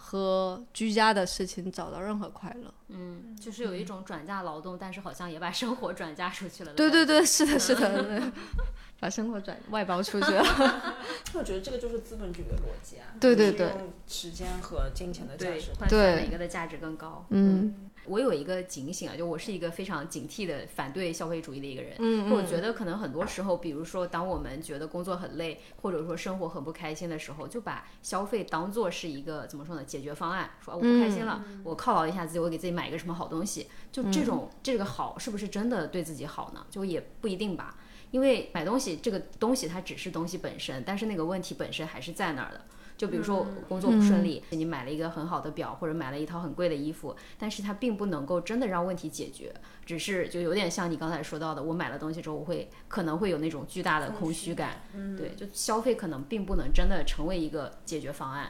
C: 和居家的事情找到任何快乐。
A: 嗯，就是有一种转嫁劳动，但是好像也把生活转嫁出去了。
C: 对对对，是的，是的，把生活转外包出去了。
B: 我觉得这个就是资本主义的逻辑啊。
C: 对对对
B: 时间和金钱的价
A: 对，
B: 值。
A: 换算哪个的价值更高？
C: 嗯
A: 我有一个警醒啊，就我是一个非常警惕的反对消费主义的一个人。
C: 嗯
A: 我觉得可能很多时候，比如说当我们觉得工作很累，或者说生活很不开心的时候，就把消费当做是一个怎么说呢解决方案，说、啊我不开心了，我犒劳一下自己，我给自己买一个什么好东西，就这种、这个好是不是真的对自己好呢？就也不一定吧。因为买东西这个东西它只是东西本身，但是那个问题本身还是在那儿的。就比如说我工作不顺利，你买了一个很好的表，或者买了一套很贵的衣服，但是它并不能够真的让问题解决，只是就有点像你刚才说到的，我买了东西之后，我会可能会有那种巨大的空虚感。
B: 嗯，
A: 对，就消费可能并不能真的成为一个解决方案。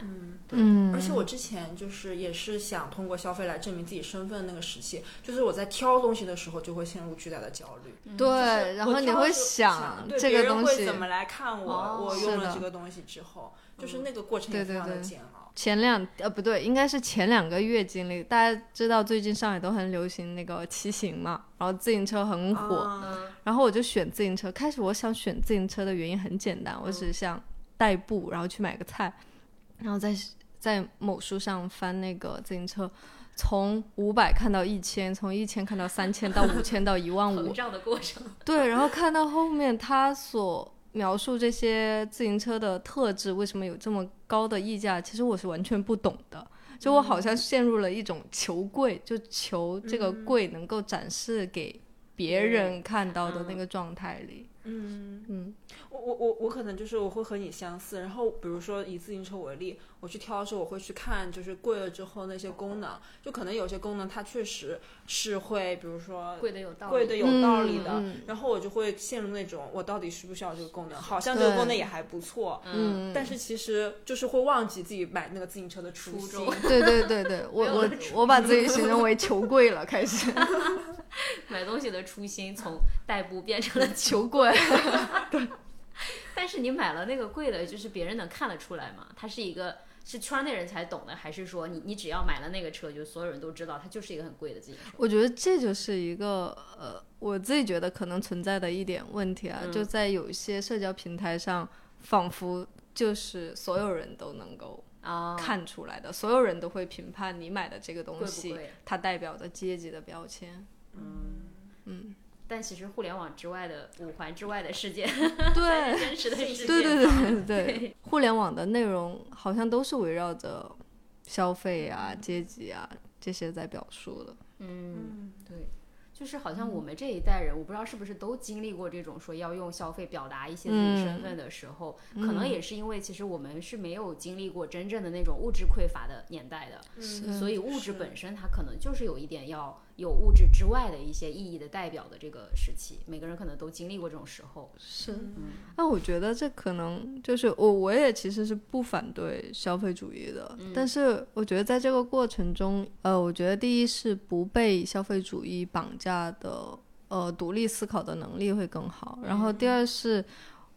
C: 嗯，
B: 而且我之前就是也是想通过消费来证明自己身份的那个时期，就是我在挑东西的时候就会陷入巨大的焦虑。
C: 对，然后你会
B: 想
C: 这个东西
B: 怎么来看我，
A: 哦
B: 我用了这个东西之后，就是那个过程
C: 对对
B: 也非常的
C: 对。前两呃不对，应该是前两个月经历。大家知道最近上海都很流行那个骑行嘛，然后自行车很火，
B: 啊
C: 然后我就选自行车。开始我想选自行车的原因很简单，我只是想代步，然后去买个菜，然后在在某书上翻那个自行车，从五百看到一千，从一千看到三千，到五千到一万五
A: 膨，胀的过程，
C: 对，然后看到后面他所描述这些自行车的特质，为什么有这么高的溢价，其实我是完全不懂的。就我好像陷入了一种求贵，就求这个贵能够展示给别人看到的那个状态里。
B: 嗯，
C: 嗯
B: 我我我我可能就是我会和你相似，然后比如说以自行车为例，我去挑的时候，我会去看就是贵了之后那些功能，就可能有些功能它确实是会，比如说
A: 贵的有道理，
B: 贵的有道理的，然后我就会陷入那种我到底需不需要这个功能？好像这个功能也还不错，
C: 嗯，
B: 但是其实就是会忘记自己买那个自行车的初
A: 衷
C: 对对对对，我我我把自己形容为求贵了，开始
A: 买东西的初心从代步变成了
C: 求贵。
A: 但是你买了那个贵的，就是别人能看得出来吗？它是一个是圈内人才懂的，还是说你你只要买了那个车，就所有人都知道它就是一个很贵的自行车？
C: 我觉得这就是一个呃，我自己觉得可能存在的一点问题啊，
A: 嗯
C: 就在有一些社交平台上，仿佛就是所有人都能够
A: 啊，
C: 看出来的，所有人都会评判你买的这个东西，
A: 贵？
C: 它代表的阶级的标签。
A: 嗯
C: 嗯，
A: 但其实互联网之外的五环之外的世界，
C: 对，
A: 真实的世界，
C: 对对对对对，互联网的内容好像都是围绕着消费啊、阶级啊这些在表述的。
A: 嗯，对，就是好像我们这一代人，我不知道是不是都经历过这种说要用消费表达一些自己身份的时候，可能也是因为其实我们是没有经历过真正的那种物质匮乏的年代的，
B: 嗯
A: 所以物质本身它可能就是有一点要有物质之外的一些意义的代表的这个时期，每个人可能都经历过这种时候。
C: 是，
A: 嗯
C: 那我觉得这可能就是我，我也其实是不反对消费主义的，但是我觉得在这个过程中，呃，我觉得第一是不被消费主义绑架的，呃，独立思考的能力会更好。然后第二是，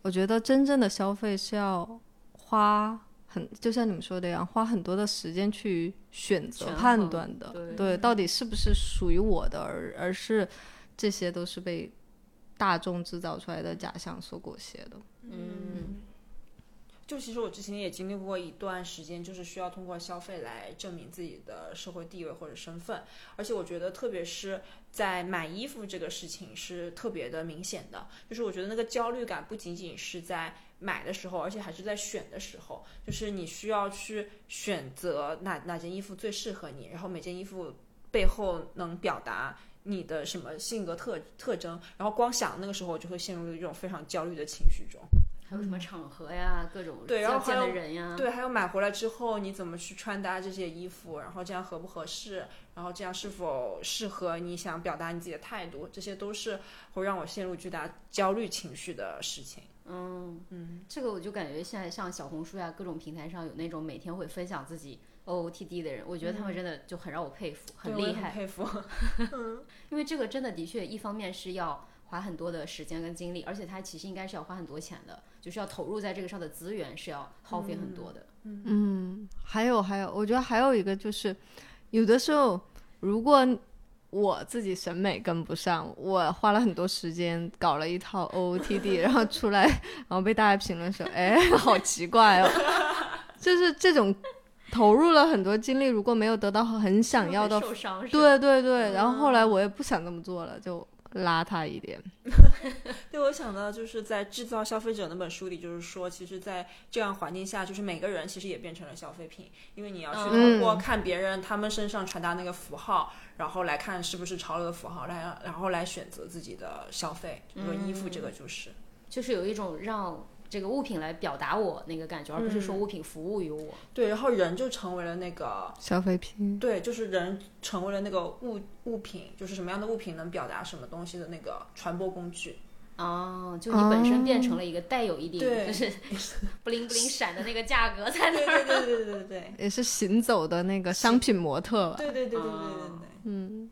C: 我觉得真正的消费是要花很，就像你们说的一样，花很多的时间去选择判断的，
A: 对
C: 到底是不是属于我的，而而是这些都是被大众制造出来的假象所裹挟的。
A: 嗯
B: 就其实我之前也经历过一段时间，就是需要通过消费来证明自己的社会地位或者身份，而且我觉得特别是在买衣服这个事情是特别的明显的，就是我觉得那个焦虑感不仅仅是在买的时候，而且还是在选的时候，就是你需要去选择哪哪件衣服最适合你，然后每件衣服背后能表达。你的什么性格特特征，然后光想那个时候，我就会陷入一种非常焦虑的情绪中。
A: 还有什么场合呀，各种
B: 对然后
A: 见
B: 还有
A: 的人呀，
B: 对，还有买回来之后你怎么去穿搭这些衣服，然后这样合不合适，然后这样是否适合你想表达你自己的态度，这些都是会让我陷入巨大焦虑情绪的事情。
A: 嗯
B: 嗯，
A: 这个我就感觉现在像小红书呀，各种平台上有那种每天会分享自己 OOTD 的人，我觉得他们真的就很让我佩服，很厉害。
B: 佩服。
A: 因为这个真的的确，一方面是要花很多的时间跟精力，而且它其实应该是要花很多钱的，就是要投入在这个上的资源是要耗费很多的。
C: 嗯，还有还有，我觉得还有一个就是，有的时候如果我自己审美跟不上，我花了很多时间搞了一套 OOTD，然后出来，然后被大家评论说，哎，好奇怪哦，就是这种投入了很多精力，如果没有得到很想要的
A: 受伤是，
C: 对对对，然后后来我也不想这么做了，就邋遢一点。
B: 对，我想到就是在《制造消费者》那本书里，就是说，其实，在这样环境下，就是每个人其实也变成了消费品，因为你要去通过看别人他们身上传达那个符号，然后来看是不是潮流的符号，来然后来选择自己的消费。比如衣服这个就是，
A: 就是有一种让这个物品来表达我那个感觉，而不是说物品服务于我。
B: 对，然后人就成为了那个
C: 消费品。
B: 对，就是人成为了那个物物品，就是什么样的物品能表达什么东西的那个传播工具。
A: 哦，就你本身变成了一个带有一点就是 不灵不灵 闪的那个价格在那儿。
B: 对
A: 对
B: 对对对对对。
C: 也是行走的那个商品模特吧。
B: 对对对对对对对。
C: 嗯。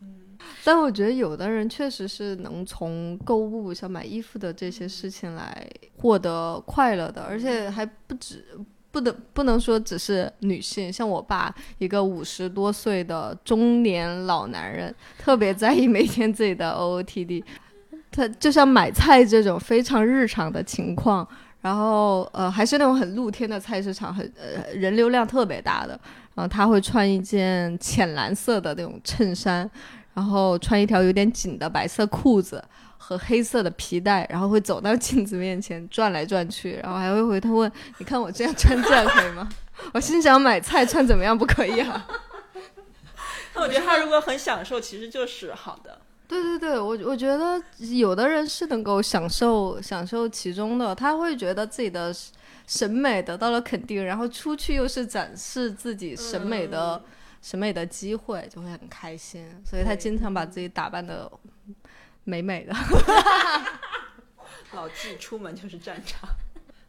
C: 但我觉得有的人确实是能从购物，像买衣服的这些事情来获得快乐的，而且还不止。不得不能说只是女性，像我爸一个五十多岁的中年老男人，特别在意每天自己的 OOTD。他就像买菜这种非常日常的情况，然后呃还是那种很露天的菜市场，很呃人流量特别大的，然后他会穿一件浅蓝色的那种衬衫，然后穿一条有点紧的白色裤子和黑色的皮带，然后会走到镜子面前转来转去，然后还会回头问：“你看我这样穿这样可以吗？” 我心想买菜穿怎么样不可以啊？
B: 那 我觉得他如果很享受，其实就是好的。
C: 对对对，我我觉得有的人是能够享受享受其中的，他会觉得自己的审美得到了肯定，然后出去又是展示自己审美的、审美的机会，就会很开心，所以他经常把自己打扮的美美的。
B: 老纪出门就是战场。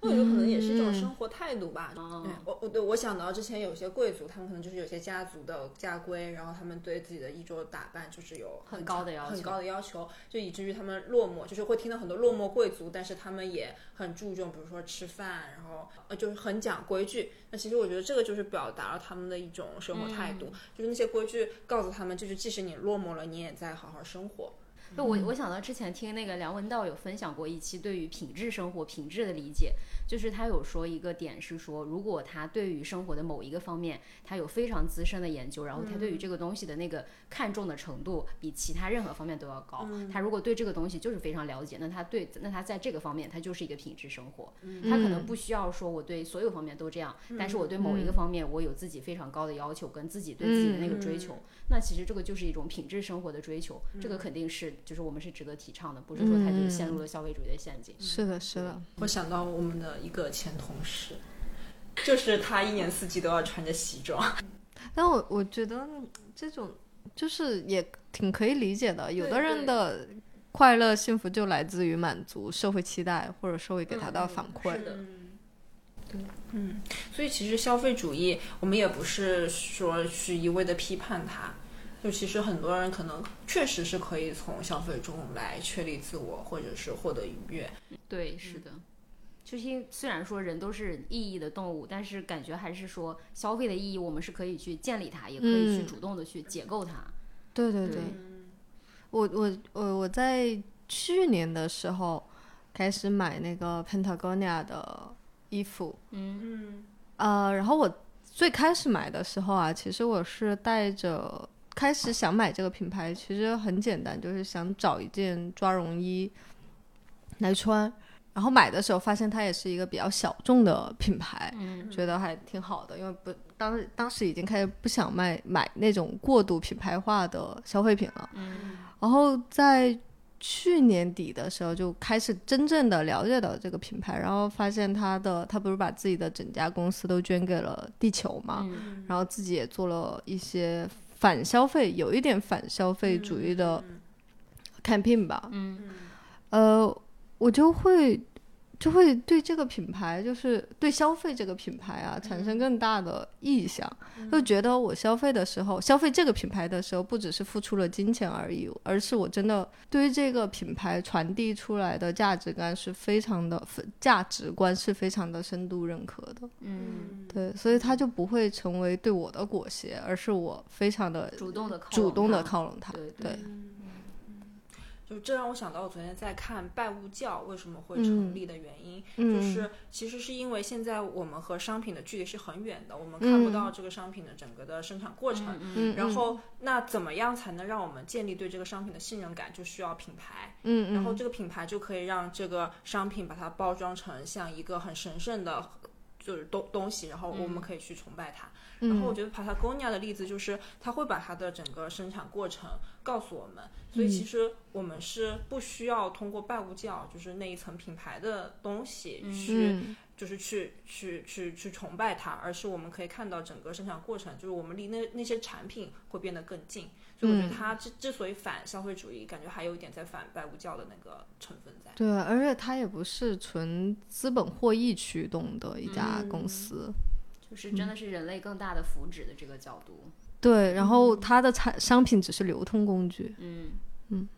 B: 我觉得可能也是一种生活态度吧。
A: 嗯
B: 对我我对我想到之前有些贵族，他们可能就是有些家族的家规，然后他们对自己的衣着打扮就是有
A: 很高的要求
B: 很高的要求，就以至于他们落寞，就是会听到很多落寞贵族，但是他们也很注重，比如说吃饭，然后呃就是很讲规矩。那其实我觉得这个就是表达了他们的一种生活态度，就是那些规矩告诉他们，就是即使你落寞了，你也在好好生活。
A: 就我我想到之前听那个梁文道有分享过一期对于品质生活品质的理解，就是他有说一个点是说，如果他对于生活的某一个方面，他有非常资深的研究，然后他对于这个东西的那个看重的程度比其他任何方面都要高。他如果对这个东西就是非常了解，那他对那他在这个方面他就是一个品质生活。他可能不需要说我对所有方面都这样，但是我对某一个方面我有自己非常高的要求跟自己对自己的那个追求。那其实这个就是一种品质生活的追求，这个肯定是就是我们是值得提倡的，不是说他就是陷入了消费主义的陷阱。
C: 是的，是的，
B: 我想到我们的一个前同事，就是他一年四季都要穿着西装。
C: 但我我觉得这种就是也挺可以理解的。有的人的快乐幸福就来自于满足社会期待或者社会给他的反馈。
A: 是的，
B: 嗯，所以其实消费主义，我们也不是说去一味的批判它，就其实很多人可能确实是可以从消费中来确立自我，或者是获得愉悦。
A: 对，是的。就是虽然说人都是意义的动物，但是感觉还是说消费的意义，我们是可以去建立它，也可以去
C: 嗯
A: 主动的去解构它。
C: 对对
A: 对
C: 我我我我在去年的时候开始买那个 Patagonia 的衣服，
B: 嗯嗯
C: 呃，然后我最开始买的时候啊，其实我是带着开始想买这个品牌，其实很简单，就是想找一件抓绒衣来穿。然后买的时候发现它也是一个比较小众的品牌，
A: 嗯
C: 觉得还挺好的，因为不当时当时已经开始不想卖买那种过度品牌化的消费品了。
A: 嗯
C: 然后在去年底的时候就开始真正的了解到这个品牌，然后发现它的它不是把自己的整家公司都捐给了地球嘛，
A: 嗯
C: 然后自己也做了一些反消费，有一点反消费主义的 campaign 吧，
A: 嗯。
C: 呃，我就会就会对这个品牌，就是对消费这个品牌啊，产生更大的意向，就觉得我消费的时候，消费这个品牌的时候，不只是付出了金钱而已，而是我真的对于这个品牌传递出来的价值观是非常的价值观是非常的深度认可的。
A: 嗯，
C: 对，所以它就不会成为对我的裹挟，而是我非常的
A: 主动的
C: 主动的
A: 靠
C: 靠拢它。
A: 对。
C: 对，
B: 就这让我想到，我昨天在看拜物教为什么会成立的原因，
C: 嗯
B: 就是其实是因为现在我们和商品的距离是很远的，我们看不到这个商品的整个的生产过程。
C: 嗯，
B: 然后，那怎么样才能让我们建立对这个商品的信任感？就需要品牌。
C: 嗯嗯，
B: 然后这个品牌就可以让这个商品把它包装成像一个很神圣的，就是东东西，然后我们可以去崇拜它。然后我觉得 Patagonia 的例子就是，它会把它的整个生产过程告诉我们，所以其实我们是不需要通过拜物教，就是那一层品牌的东西去，
C: 嗯。
B: 就是去去去去崇拜它，而是我们可以看到整个生产过程，就是我们离那那些产品会变得更近。所以我觉得他之之所以反消费主义，感觉还有一点在反拜物教的那个成分在。
C: 对，而且它也不是纯资本获益驱动的一家
B: 嗯
C: 公司。
A: 就是真的是人类更大的福祉的这个角度。
C: 对，然后它的产商品只是流通工具。
A: 嗯
C: 嗯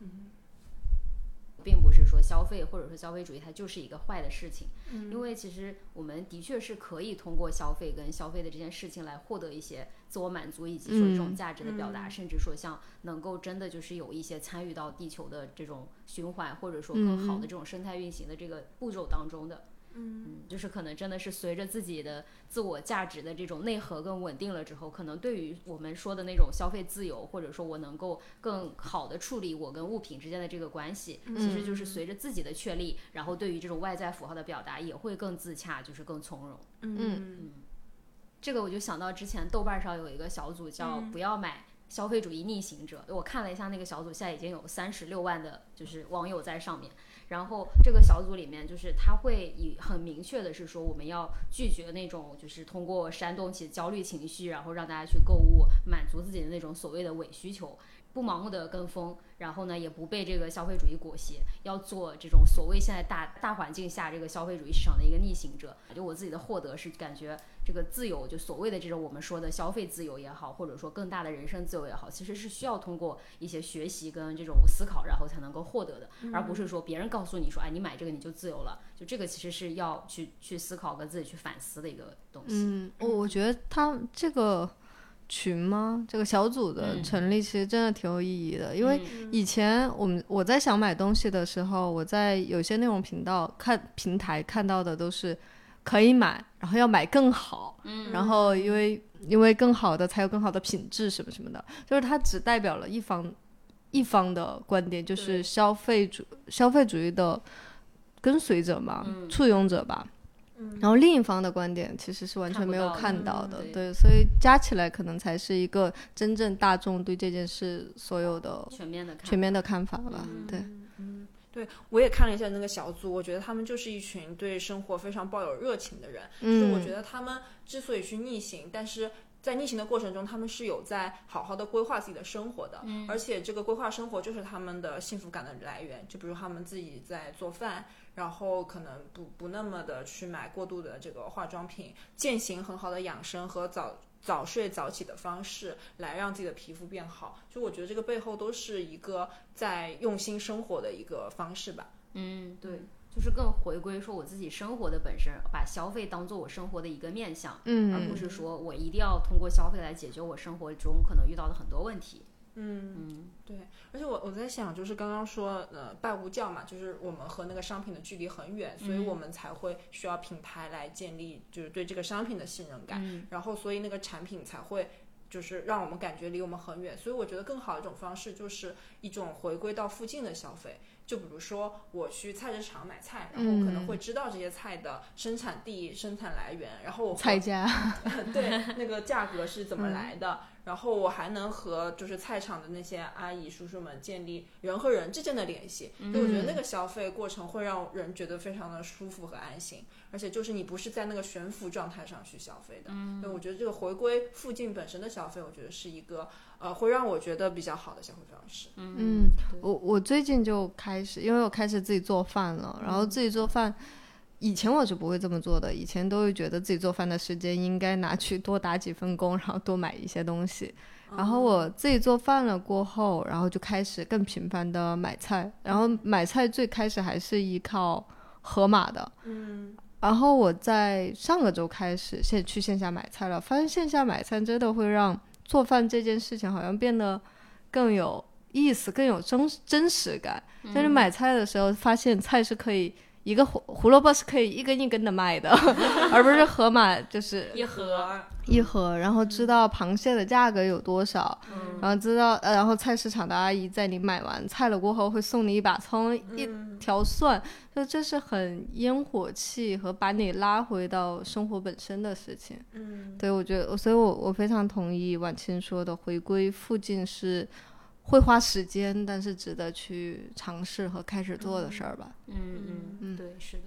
A: 并不是说消费或者说消费主义它就是一个坏的事情，
B: 嗯。
A: 因为其实我们的确是可以通过消费跟消费的这件事情来获得一些自我满足，以及说这种
C: 嗯
A: 价值的表达，
B: 嗯。
A: 甚至说像能够真的就是有一些参与到地球的这种循环，或者说更好的这种生态运行的这个步骤当中的。嗯，就是可能真的是随着自己的自我价值的这种内核更稳定了之后，可能对于我们说的那种消费自由，或者说我能够更好的处理我跟物品之间的这个关系，其实就是随着自己的确立，然后对于这种外在符号的表达也会更自洽，就是更从容。
B: 嗯。嗯。
A: 这个我就想到之前豆瓣上有一个小组叫
B: 嗯“
A: 不要买消费主义逆行者”，我看了一下那个小组，现在已经有三十六万的就是网友在上面。然后这个小组里面，就是他会以很明确的是说，我们要拒绝那种就是通过煽动起焦虑情绪，然后让大家去购物，满足自己的那种所谓的伪需求，不盲目的跟风，然后呢也不被这个消费主义裹挟，要做这种所谓现在大大环境下这个消费主义市场的一个逆行者。就我自己的获得是感觉这个自由，就所谓的这种我们说的消费自由也好，或者说更大的人生自由也好，其实是需要通过一些学习跟这种思考，然后才能够获得的，而不是说别人告诉你说，哎，你买这个你就自由了。就这个其实是要去去思考跟自己去反思的一个东西。
C: 嗯，我我觉得他这个群吗？这个小组的
A: 嗯。
C: 成立其实真的挺有意义的，因为
A: 嗯
C: 以前我们我在想买东西的时候，我在有些内容频道看平台看到的都是可以买，然后要买更好，
A: 嗯
C: 然后因为因为更好的才有更好的品质什么什么的，就是它只代表了一方一方的观点，就是消费主消费主义的跟随者嘛，
A: 嗯。
C: 簇拥者吧。然后另一方的观点其实是完全没有看
A: 到的嗯
C: 到的，
A: 对
C: 对，所以加起来可能才是一个真正大众对这件事所有的
A: 全面的看，
C: 全面的看法吧。
A: 嗯
C: 对，
B: 对，我也看了一下那个小组，我觉得他们就是一群对生活非常抱有热情的人。就是我觉
C: 嗯，
B: 得他们之所以去逆行，但是在逆行的过程中，他们是有在好好的规划自己的生活的，
A: 嗯
B: 而且这个规划生活就是他们的幸福感的来源。就比如他们自己在做饭，然后可能不不那么的去买过度的这个化妆品，践行很好的养生和早。早睡早起的方式来让自己的皮肤变好，就我觉得这个背后都是一个在用心生活的一个方式吧。
A: 嗯，对，就是更回归说我自己生活的本身，把消费当做我生活的一个面向，而
C: 嗯
A: 不是说我一定要通过消费来解决我生活中可能遇到的很多问题。
B: 嗯，
A: 嗯。
B: 对，而且我我在想，就是刚刚说，呃，拜物教嘛，就是我们和那个商品的距离很远，所以我们才会需要品牌来建立，就是对这个商品的信任感，
A: 嗯。
B: 然后所以那个产品才会。就是让我们感觉离我们很远，所以我觉得更好的一种方式就是一种回归到附近的消费。就比如说我去菜市场买菜，然后可能会知道这些菜的生产地、生产来源，然后我和
C: 菜价，
B: 对那个价格是怎么来的，然后我还能和就是菜场的那些阿姨叔叔们建立人和人之间的联系，所以我觉得那个消费过程会让人觉得非常的舒服和安心，而且就是你不是在那个悬浮状态上去消费的，所以我觉得这个回归附近本身的消费，我觉得是一个呃会让我觉得比较好的消费方式。
C: 嗯，我我最近就开始，因为我开始自己做饭了，然后自己做饭，以前我是不会这么做的，以前都会觉得自己做饭的时间应该拿去多打几份工，然后多买一些东西。然后我自己做饭了过后，然后就开始更频繁的买菜。然后买菜最开始还是依靠盒马的，
B: 嗯，
C: 然后我在上个周开始线去线下买菜了，发现线下买菜真的会让做饭这件事情好像变得更有意思、更有真真实感。但是买菜的时候，发现菜是可以一个胡胡萝卜是可以一根一根的卖的，而不是盒马就是
A: 一盒，
C: 一盒，然后知道螃蟹的价格有多少，
A: 嗯。
C: 然后知道，呃，然后菜市场的阿姨在你买完菜了过后会送你一把葱、一条蒜，就这是很烟火气和把你拉回到生活本身的事情。
B: 嗯，
C: 对，我觉得，所以我我非常同意婉清说的，回归附近是会花时间，但是值得去尝试和开始做的事儿吧。
A: 嗯嗯嗯，对，是的。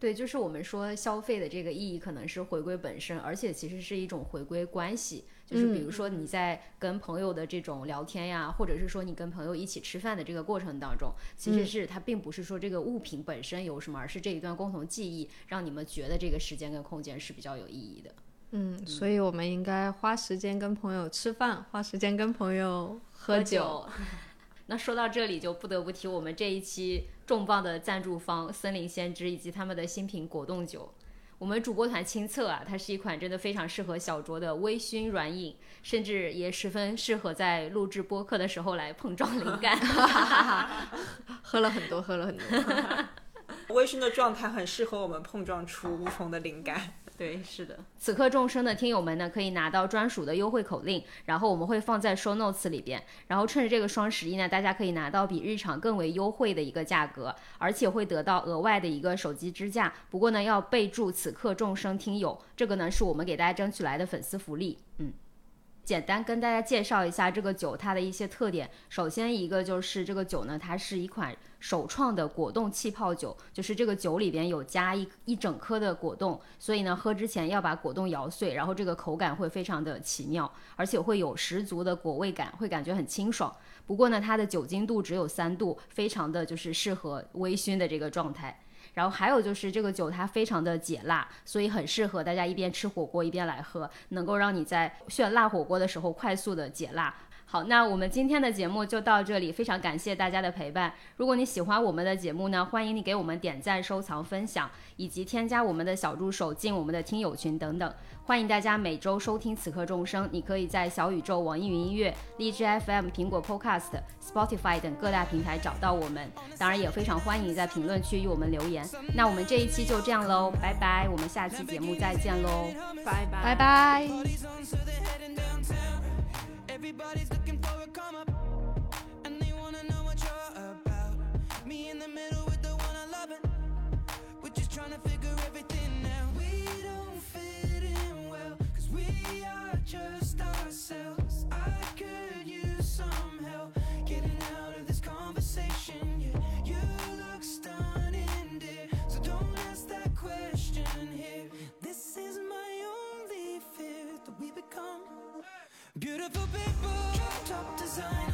A: 对，就是我们说消费的这个意义可能是回归本身，而且其实是一种回归关系。就是比如说你在跟朋友的这种聊天呀，或者是说你跟朋友一起吃饭的这个过程当中，其实是它并不是说这个物品本身有什么，而是这一段共同记忆让你们觉得这个时间跟空间是比较有意义的。
C: 嗯，所以我们应该花时间跟朋友吃饭，花时间跟朋友喝酒。
A: 那说到这里，就不得不提我们这一期重磅的赞助方森林先知以及他们的新品果冻酒。我们主播团亲测啊，它是一款真的非常适合小酌的微醺软饮，甚至也十分适合在录制播客的时候来碰撞灵感。
C: 喝了很多，喝了很多。
B: 微醺的状态很适合我们碰撞出无穷的灵感。
A: 对，是的。此刻众生的听友们呢，可以拿到专属的优惠口令，然后我们会放在 show notes 里边。然后趁着这个双十一呢，大家可以拿到比日常更为优惠的一个价格，而且会得到额外的一个手机支架。不过呢，要备注此刻众生听友，这个呢是我们给大家争取来的粉丝福利。嗯。简单跟大家介绍一下这个酒它的一些特点。首先一个就是这个酒呢，它是一款首创的果冻气泡酒，就是这个酒里边有加一一整颗的果冻，所以呢喝之前要把果冻摇碎，然后这个口感会非常的奇妙，而且会有十足的果味感，会感觉很清爽。不过呢，它的酒精度只有三度，非常的就是适合微醺的这个状态。然后还有就是这个酒它非常的解辣，所以很适合大家一边吃火锅一边来喝，能够让你在炫辣火锅的时候快速的解辣。好，那我们今天的节目就到这里，非常感谢大家的陪伴。如果你喜欢我们的节目呢，欢迎你给我们点赞、收藏、分享，以及添加我们的小助手进我们的听友群等等。欢迎大家每周收听《此刻众生》，你可以在小宇宙、网易云音乐、荔枝 FM、苹果 Podcast、Spotify 等各大平台找到我们。当然，也非常欢迎你在评论区与我们留言。那我们这一期就这样喽，拜拜，我们下期节目再见喽，
B: 拜拜
C: 拜拜。
D: Everybody's looking for a come up, and they wanna know what you're about. Me in the middle with the one I love, and we're just trying to figure everything out. We don't fit in well, cause we are just ourselves. I could use some help getting out of this conversation. Yeah, you look stunning, dear, so don't ask that question here. This is my only fear that we become. Beautiful people, sign.